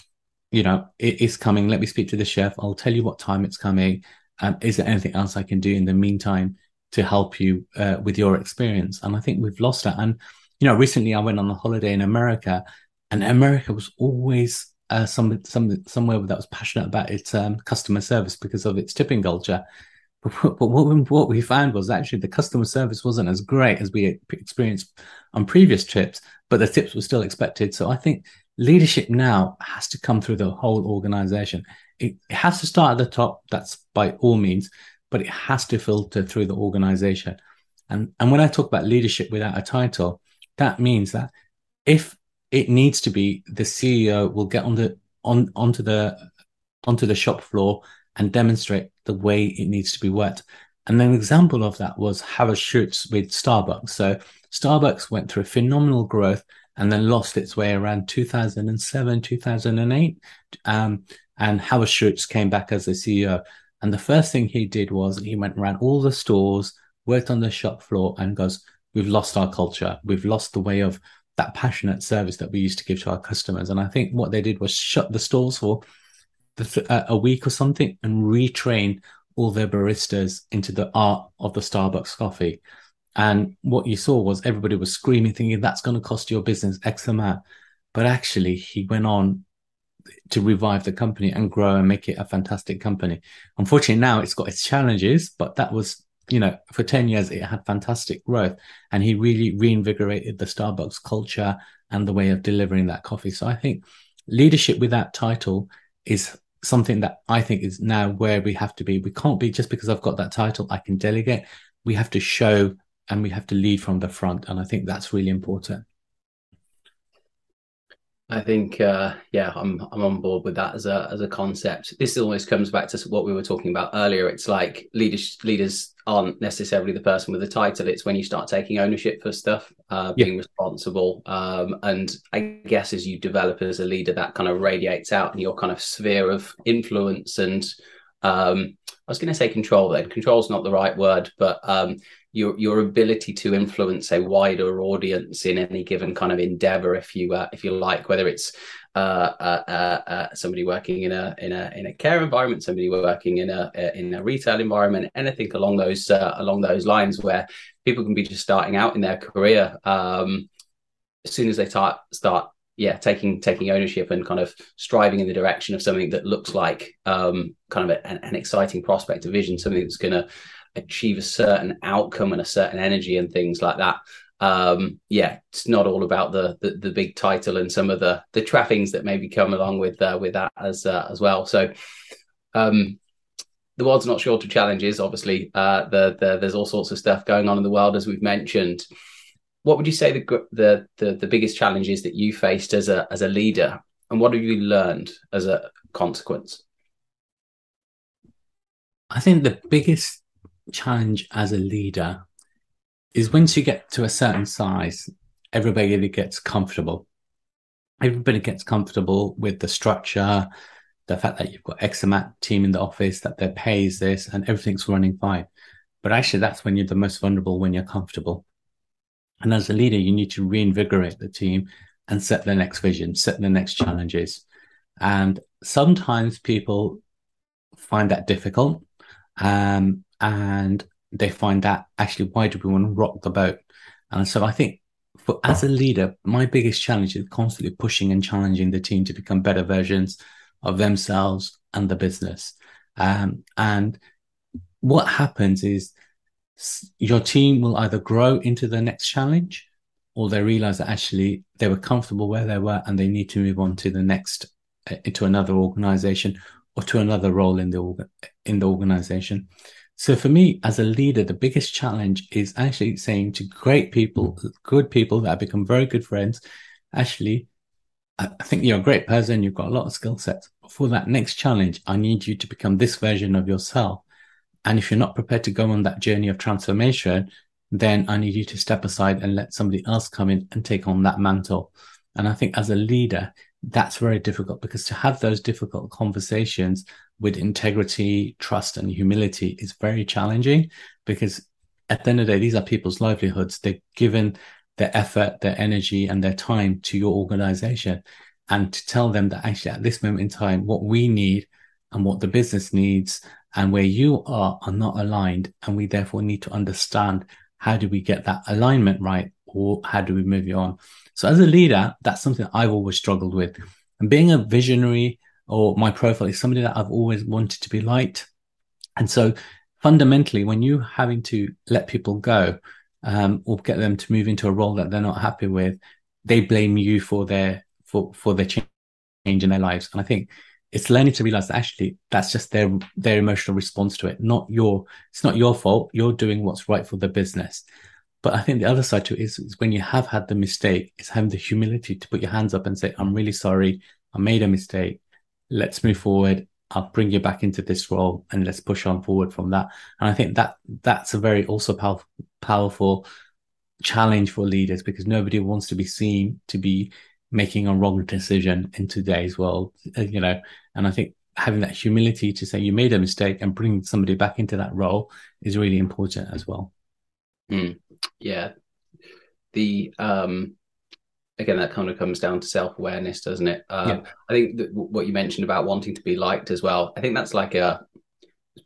you know, it is coming. Let me speak to the chef. I'll tell you what time it's coming. Um, is there anything else I can do in the meantime to help you uh, with your experience? And I think we've lost that. And you know, recently I went on a holiday in America, and America was always uh, some, some somewhere that was passionate about its um, customer service because of its tipping culture. But, but what, we, what we found was actually the customer service wasn't as great as we experienced on previous trips, but the tips were still expected. So I think leadership now has to come through the whole organization. It, has to start at the top, that's by all means, but it has to filter through the organization. And, and when I talk about leadership without a title, that means that if it needs to be, the CEO will get on the on onto the onto the shop floor and demonstrate the way it needs to be worked. And an example of that was Howard Schultz with Starbucks. So Starbucks went through phenomenal growth and then lost its way around 2007, 2008. Um, and Howard Schultz came back as the CEO. And the first thing he did was he went around all the stores, worked on the shop floor, and goes, We've lost our culture. We've lost the way of that passionate service that we used to give to our customers. And I think what they did was shut the stores for the, uh, a week or something and retrain all their baristas into the art of the Starbucks coffee. And what you saw was everybody was screaming, thinking that's going to cost your business X amount. But actually, he went on to revive the company and grow and make it a fantastic company. Unfortunately, now it's got its challenges, but that was, you know, for 10 years, it had fantastic growth. And he really reinvigorated the Starbucks culture and the way of delivering that coffee. So I think leadership with that title is something that I think is now where we have to be. We can't be just because I've got that title, I can delegate. We have to show and we have to lead from the front. And I think that's really important. I think, uh, yeah, I'm I'm on board with that as a as a concept. This almost comes back to what we were talking about earlier. It's like leaders leaders aren't necessarily the person with the title. It's when you start taking ownership for stuff, uh, being yeah. responsible, um, and I guess as you develop as a leader, that kind of radiates out in your kind of sphere of influence and um, I was going to say control. Then control is not the right word, but um, your your ability to influence a wider audience in any given kind of endeavor, if you uh, if you like, whether it's uh, uh, uh, uh somebody working in a in a in a care environment, somebody working in a in a retail environment, anything along those uh, along those lines, where people can be just starting out in their career. Um, as soon as they start start yeah taking taking ownership and kind of striving in the direction of something that looks like um, kind of a, an, an, exciting prospect, a vision, something that's going to achieve a certain outcome and a certain energy and things like that. Um, yeah, it's not all about the, the, the big title and some of the the trappings that maybe come along with uh, with that as uh, as well. So, um, the world's not short of challenges. Obviously, uh, the, the, there's all sorts of stuff going on in the world as we've mentioned. What would you say the the the, the biggest challenges that you faced as a as a leader, and what have you learned as a consequence? I think the biggest challenge as a leader is once you get to a certain size, everybody gets comfortable. Everybody gets comfortable with the structure, the fact that you've got X amount team in the office, that their pay is this, and everything's running fine. But actually, that's when you're the most vulnerable when you're comfortable. And as a leader, you need to reinvigorate the team and set the next vision, set the next challenges. And sometimes people find that difficult. Um, and they find that actually, why do we want to rock the boat? And so I think for as a leader, my biggest challenge is constantly pushing and challenging the team to become better versions of themselves and the business. Um, and what happens is your team will either grow into the next challenge or they realize that actually they were comfortable where they were and they need to move on to the next uh, to another organization or to another role in the in the organization so for me as a leader the biggest challenge is actually saying to great people good people that have become very good friends actually I think you're a great person. You've got a lot of skill sets. For that next challenge, I need you to become this version of yourself. And if you're not prepared to go on that journey of transformation, then I need you to step aside and let somebody else come in and take on that mantle. And I think as a leader, that's very difficult because to have those difficult conversations with integrity, trust, and humility is very challenging because at the end of the day, these are people's livelihoods. They've given their effort, their energy, and their time to your organization. And to tell them that actually at this moment in time, what we need and what the business needs and where you are are not aligned. And we therefore need to understand how do we get that alignment right or how do we move you on? So as a leader, that's something I've always struggled with. And being a visionary or my profile is somebody that I've always wanted to be liked. And so fundamentally, when you're having to let people go, um, or get them to move into a role that they're not happy with, they blame you for their for for their change in their lives. And I think it's learning to realize that actually that's just their their emotional response to it, not your. It's not your fault. You're doing what's right for the business. But I think the other side to it is, is when you have had the mistake, is having the humility to put your hands up and say, "I'm really sorry. I made a mistake. Let's move forward. I'll bring you back into this role and let's push on forward from that. And I think that that's a very also powerful, powerful challenge for leaders because nobody wants to be seen to be making a wrong decision in today's world, uh, you know. And I think having that humility to say you made a mistake and bring somebody back into that role is really important as well. Mm, yeah. The um again, that kind of comes down to self awareness, doesn't it? Um, yeah. I think that what you mentioned about wanting to be liked as well. I think that's like a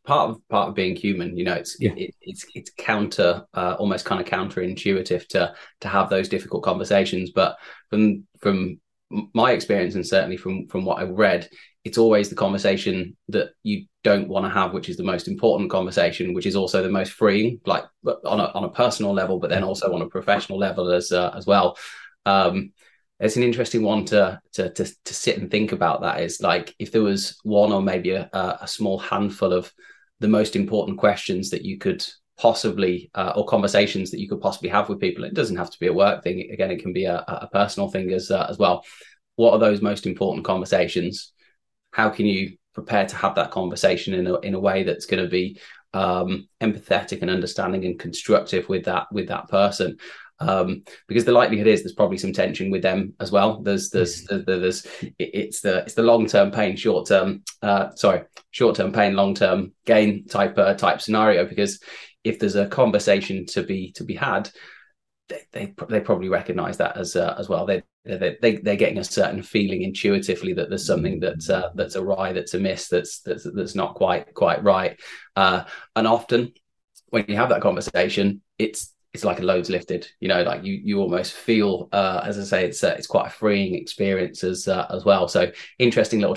part of part of being human. You know, it's yeah. it, it's it's counter, uh, almost kind of counterintuitive to to have those difficult conversations. But from from my experience, and certainly from from what I've read, it's always the conversation that you don't want to have, which is the most important conversation, which is also the most freeing, like on a on a personal level, but then also on a professional level as uh, as well. Um, it's an interesting one to, to, to to sit and think about. That is like if there was one or maybe a, a small handful of the most important questions that you could possibly uh, or conversations that you could possibly have with people. It doesn't have to be a work thing. Again, it can be a, a personal thing as uh, as well. What are those most important conversations? How can you prepare to have that conversation in a in a way that's going to be um, empathetic and understanding and constructive with that with that person? Um, because the likelihood is there's probably some tension with them as well. There's there's mm-hmm. there's, it's the it's the long term pain, short term uh, sorry short term pain, long term gain type uh, type scenario. Because if there's a conversation to be to be had, they they, they probably recognise that as uh, as well. They they, they they're getting a certain feeling intuitively that there's something that's uh, that's awry, that's amiss, that's that's that's not quite quite right. Uh, and often when you have that conversation, it's it's like a loads lifted. You know, like you you almost feel, uh, as I say, it's uh, it's quite a freeing experience as uh, as well. So interesting little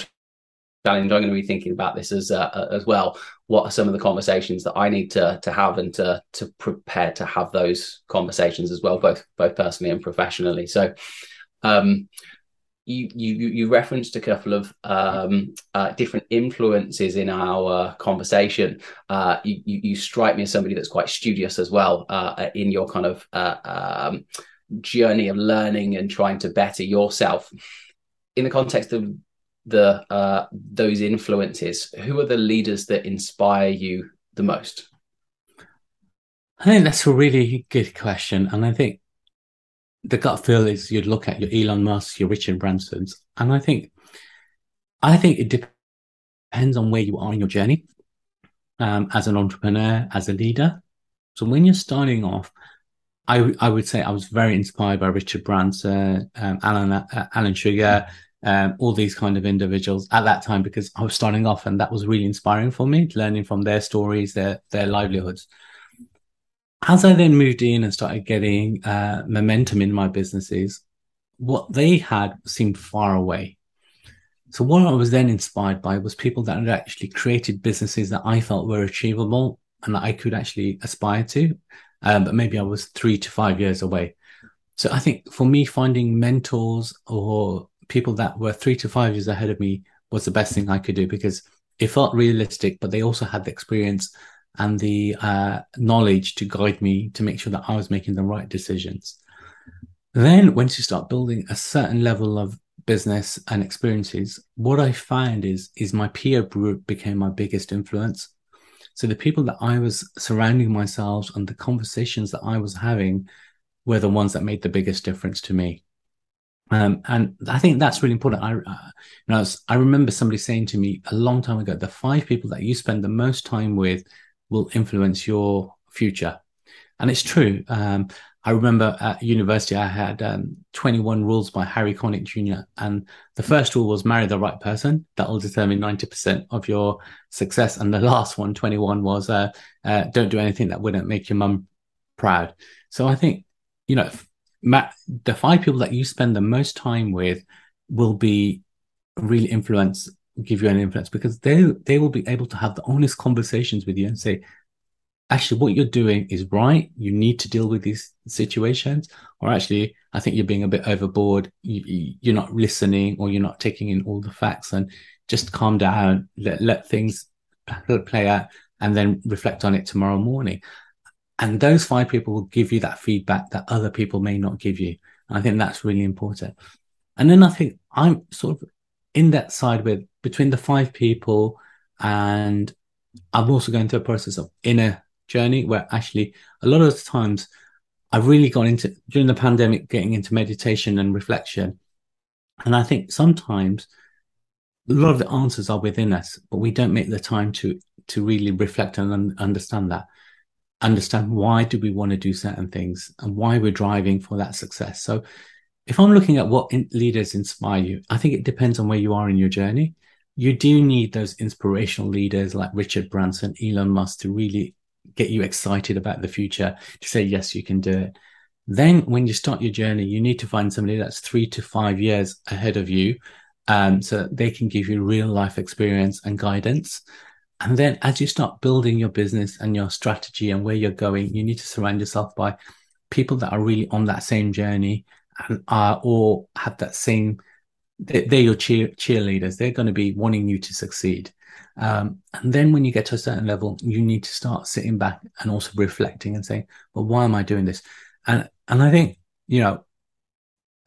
challenge. I'm going to be thinking about this as uh, as well. What are some of the conversations that I need to to have and to to prepare to have those conversations as well, both both personally and professionally. So. Um, you you you referenced a couple of um, uh, different influences in our conversation. Uh, you, you strike me as somebody that's quite studious as well uh, in your kind of uh, um, journey of learning and trying to better yourself. In the context of the uh, those influences, who are the leaders that inspire you the most? I think that's a really good question, and I think the gut feel is you'd look at your Elon Musk, your Richard Bransons, and I think, I think it depends on where you are in your journey um, as an entrepreneur, as a leader. So when you're starting off, I, I would say I was very inspired by Richard Branson, um, Alan uh, Alan Sugar, um, all these kind of individuals at that time because I was starting off, and that was really inspiring for me, learning from their stories, their their livelihoods. As I then moved in and started getting uh, momentum in my businesses, what they had seemed far away. So what I was then inspired by was people that had actually created businesses that I felt were achievable and that I could actually aspire to. Um, but maybe I was three to five years away. So I think for me, finding mentors or people that were three to five years ahead of me was the best thing I could do because it felt realistic, but they also had the experience and the uh, knowledge to guide me to make sure that I was making the right decisions. Then, once you start building a certain level of business and experiences, what I find is is my peer group became my biggest influence. So the people that I was surrounding myself and the conversations that I was having were the ones that made the biggest difference to me. Um, and I think that's really important. I, uh, you know, I remember somebody saying to me a long time ago, the five people that you spend the most time with will influence your future. And it's true. Um, I remember at university, I had um, 21 rules by Harry Connick Jr. And the first rule was marry the right person. That will determine 90% of your success. And the last one, 21, was uh, uh, don't do anything that wouldn't make your mum proud. So I think, you know, Matt, the five people that you spend the most time with will be really influence, give you an influence because they they will be able to have the honest conversations with you and say, actually what you're doing is right. You need to deal with these situations. Or actually, I think you're being a bit overboard. You, you're not listening or you're not taking in all the facts and just calm down, let, let things play out and then reflect on it tomorrow morning. And those five people will give you that feedback that other people may not give you. And I think that's really important. And then I think I'm sort of in that side with between the five people and I'm also going through a process of inner journey where actually a lot of times I've really gone into during the pandemic, getting into meditation and reflection. And I think sometimes a lot of the answers are within us, but we don't make the time to to really reflect and un- understand that. Understand why do we want to do certain things and why we're driving for that success. So, if I'm looking at what in- leaders inspire you, I think it depends on where you are in your journey. You do need those inspirational leaders like Richard Branson, Elon Musk to really get you excited about the future to say, yes, you can do it. Then when you start your journey, you need to find somebody that's three to five years ahead of you. Um, so they can give you real life experience and guidance. And then as you start building your business and your strategy and where you're going, you need to surround yourself by people that are really on that same journey and are or have that same they're your cheer, cheerleaders. They're going to be wanting you to succeed. Um, and then when you get to a certain level, you need to start sitting back and also reflecting and saying, well, why am I doing this? And, and I think, you know,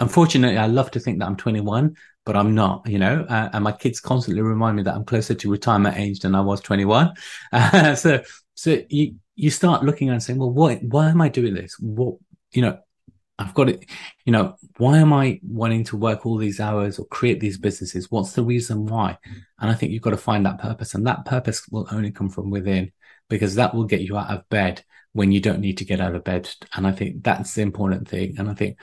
unfortunately, I love to think that I'm 21, but I'm not, you know, uh, and my kids constantly remind me that I'm closer to retirement age than I was 21. Uh, so, so you, you start looking and saying, well, what, why am I doing this? What, you know, I've got it. You know, why am I wanting to work all these hours or create these businesses? What's the reason why? And I think you've got to find that purpose, and that purpose will only come from within because that will get you out of bed when you don't need to get out of bed. And I think that's the important thing. And I think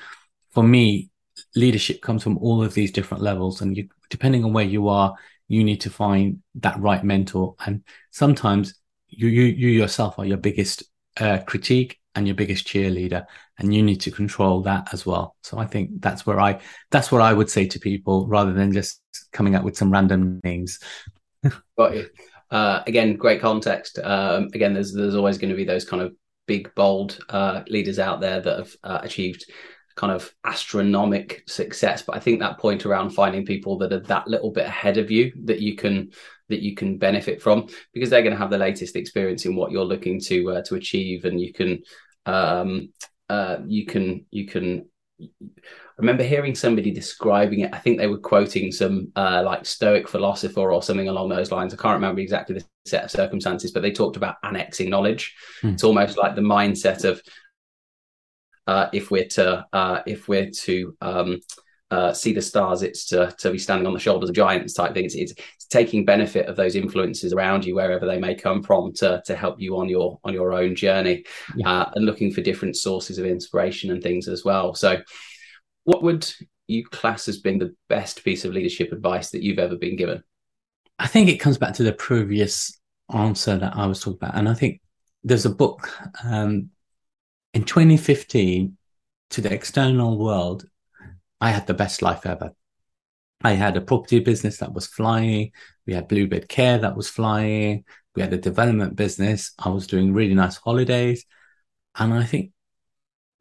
for me, leadership comes from all of these different levels, and you, depending on where you are, you need to find that right mentor. And sometimes you you, you yourself are your biggest uh, critique and your biggest cheerleader and you need to control that as well. So i think that's where i that's what i would say to people rather than just coming up with some random names. Got you. Uh, again great context. Um, again there's there's always going to be those kind of big bold uh, leaders out there that have uh, achieved kind of astronomic success. But i think that point around finding people that are that little bit ahead of you that you can that you can benefit from because they're going to have the latest experience in what you're looking to uh, to achieve and you can um, uh, you can you can I remember hearing somebody describing it. I think they were quoting some uh, like Stoic philosopher or something along those lines. I can't remember exactly the set of circumstances, but they talked about annexing knowledge. Hmm. It's almost like the mindset of uh, if we're to uh, if we're to um, uh, see the stars, it's to, to be standing on the shoulders of giants type thing. It's, it's, it's, taking benefit of those influences around you, wherever they may come from, to, to help you on your on your own journey, yeah. uh, and looking for different sources of inspiration and things as well. So, what would you class as being the best piece of leadership advice that you've ever been given? I think it comes back to the previous answer that I was talking about, and I think there's a book um, in 2015 to the external world I had the best life ever. I had a property business that was flying. We had Bluebird Care that was flying. We had a development business. I was doing really nice holidays. And I think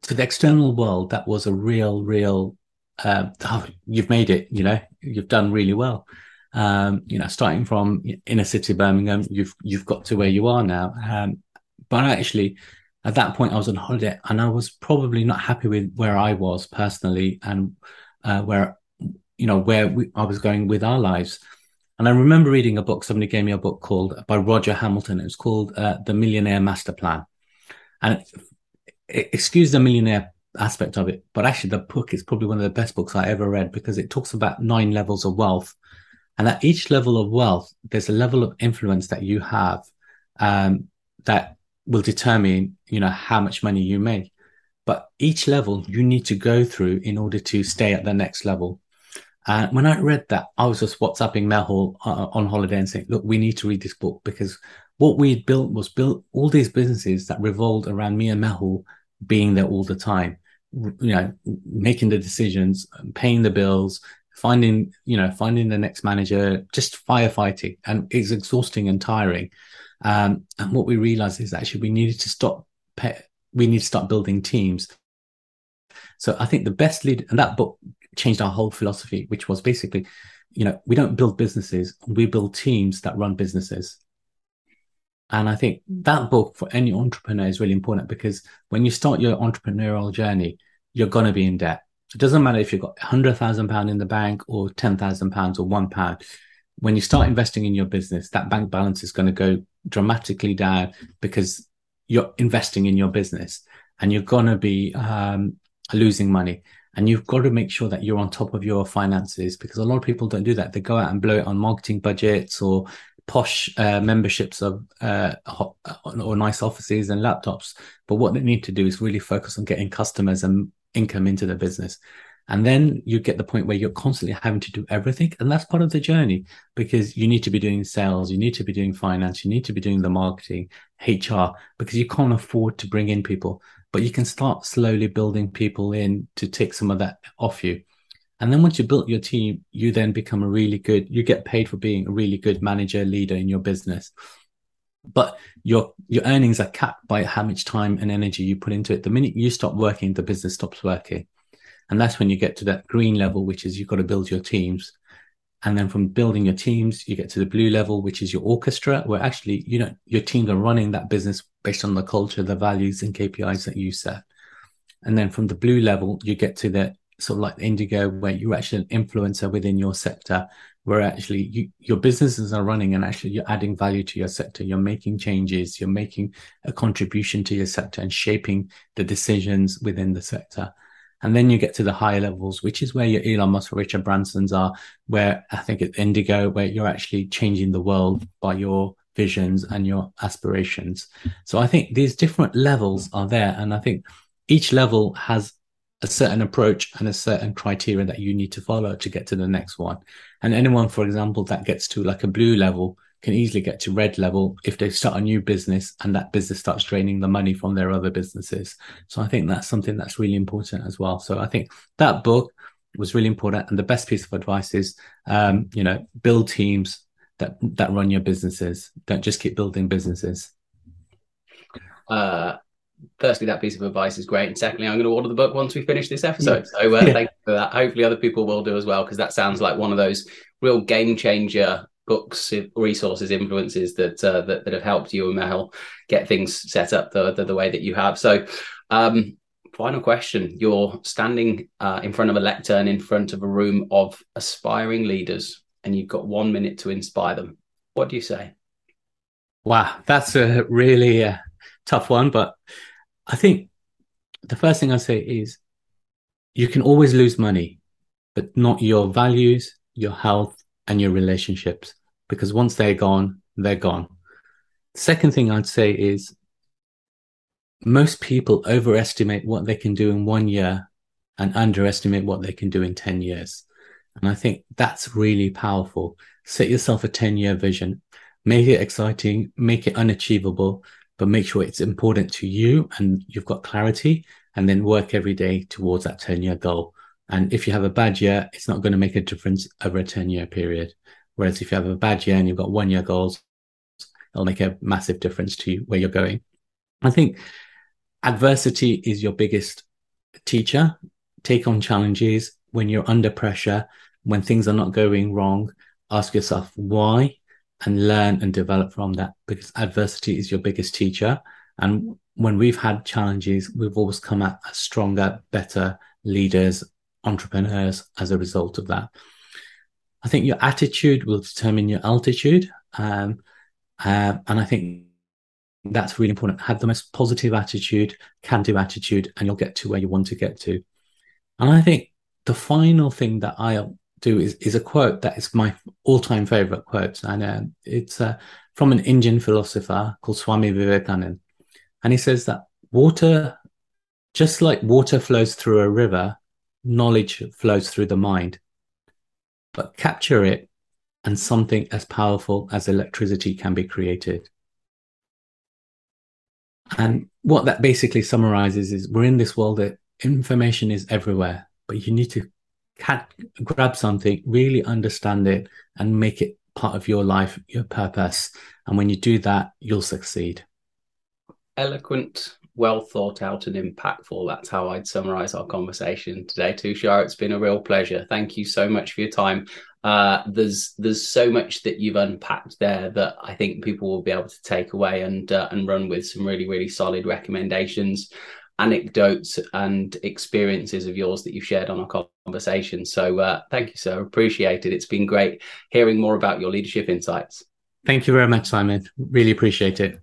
to the external world, that was a real, real, uh, oh, you've made it, you know, you've done really well. Um, you know, starting from inner city Birmingham, you've, you've got to where you are now. Um, but actually, at that point I was on holiday and I was probably not happy with where I was personally and uh, where you know where we, I was going with our lives. And I remember reading a book. Somebody gave me a book called by Roger Hamilton. It was called uh, The Millionaire Master Plan. And it, excuse the millionaire aspect of it, but actually the book is probably one of the best books I ever read because it talks about nine levels of wealth. And at each level of wealth, there's a level of influence that you have um, that will determine, you know, how much money you make. But each level you need to go through in order to stay at the next level. And when I read that, I was just WhatsApping Mehul uh, on holiday and saying, look, we need to read this book because what we had built was built all these businesses that revolved around me and Mehul being there all the time, you know, making the decisions, paying the bills, finding, you know, finding the next manager, just firefighting. And it's exhausting and tiring. Um, and what we realized is actually we needed to stop, pay, we need to start building teams. So I think the best lead, and that book changed our whole philosophy, which was basically, you know, we don't build businesses, we build teams that run businesses. And I think that book for any entrepreneur is really important because when you start your entrepreneurial journey, you're going to be in debt. It doesn't matter if you've got £100,000 in the bank or £10,000 or one pound. When you start investing in your business, that bank balance is going to go dramatically down because you're investing in your business and you're going to be um, losing money. And you've got to make sure that you're on top of your finances because a lot of people don't do that. They go out and blow it on marketing budgets or posh uh, memberships of uh, or nice offices and laptops. But what they need to do is really focus on getting customers and income into the business. And then you get the point where you're constantly having to do everything. And that's part of the journey because you need to be doing sales, you need to be doing finance, you need to be doing the marketing, HR, because you can't afford to bring in people. But you can start slowly building people in to take some of that off you. And then once you built your team, you then become a really good, you get paid for being a really good manager, leader in your business. But your your earnings are capped by how much time and energy you put into it. The minute you stop working, the business stops working. And that's when you get to that green level, which is you've got to build your teams. And then from building your teams, you get to the blue level, which is your orchestra, where actually, you know, your teams are running that business based on the culture, the values and KPIs that you set. And then from the blue level, you get to the sort of like the indigo, where you're actually an influencer within your sector, where actually you, your businesses are running and actually you're adding value to your sector. You're making changes, you're making a contribution to your sector and shaping the decisions within the sector. And then you get to the higher levels, which is where your Elon Musk, Richard Bransons are, where I think at Indigo, where you're actually changing the world by your visions and your aspirations. So I think these different levels are there. And I think each level has a certain approach and a certain criteria that you need to follow to get to the next one. And anyone, for example, that gets to like a blue level can easily get to red level if they start a new business and that business starts draining the money from their other businesses. So I think that's something that's really important as well. So I think that book was really important. And the best piece of advice is, um, you know, build teams that, that run your businesses. Don't just keep building businesses. Uh, firstly, that piece of advice is great. And secondly, I'm going to order the book once we finish this episode. So uh, yeah. thank you for that. Hopefully, other people will do as well, because that sounds like one of those real game changer books, resources, influences that uh, that, that have helped you and Mehul get things set up the, the, the way that you have. So, um, final question: You're standing uh, in front of a lectern, in front of a room of aspiring leaders, and you've got one minute to inspire them. What do you say? Wow, that's a really uh, tough one, but I think the first thing I say is you can always lose money, but not your values, your health, and your relationships. Because once they're gone, they're gone. Second thing I'd say is most people overestimate what they can do in one year and underestimate what they can do in 10 years. And I think that's really powerful. Set yourself a 10 year vision, make it exciting, make it unachievable, but make sure it's important to you and you've got clarity and then work every day towards that 10 year goal. And if you have a bad year, it's not going to make a difference over a 10 year period. Whereas if you have a bad year and you've got one year goals, it'll make a massive difference to where you're going. I think adversity is your biggest teacher. Take on challenges when you're under pressure, when things are not going wrong. Ask yourself why and learn and develop from that because adversity is your biggest teacher. And when we've had challenges, we've always come out as stronger, better leaders, entrepreneurs as a result of that. I think your attitude will determine your altitude. Um, uh, and I think that's really important. Have the most positive attitude, can do attitude, and you'll get to where you want to get to. And I think the final thing that I'll do is, is a quote that is my all time favorite quote. And uh, it's uh, from an Indian philosopher called Swami Vivekananda. And he says that water, just like water flows through a river, knowledge flows through the mind. But capture it, and something as powerful as electricity can be created. And what that basically summarizes is we're in this world that information is everywhere, but you need to grab something, really understand it, and make it part of your life, your purpose. And when you do that, you'll succeed. Eloquent, well thought out, and impactful. That's how I'd summarize our conversation today, Tushar. It's been a real pleasure. Thank you so much for your time. Uh, there's there's so much that you've unpacked there that I think people will be able to take away and uh, and run with some really really solid recommendations anecdotes and experiences of yours that you've shared on our conversation. So uh, thank you, sir. Appreciate it. It's been great hearing more about your leadership insights. Thank you very much, Simon. Really appreciate it.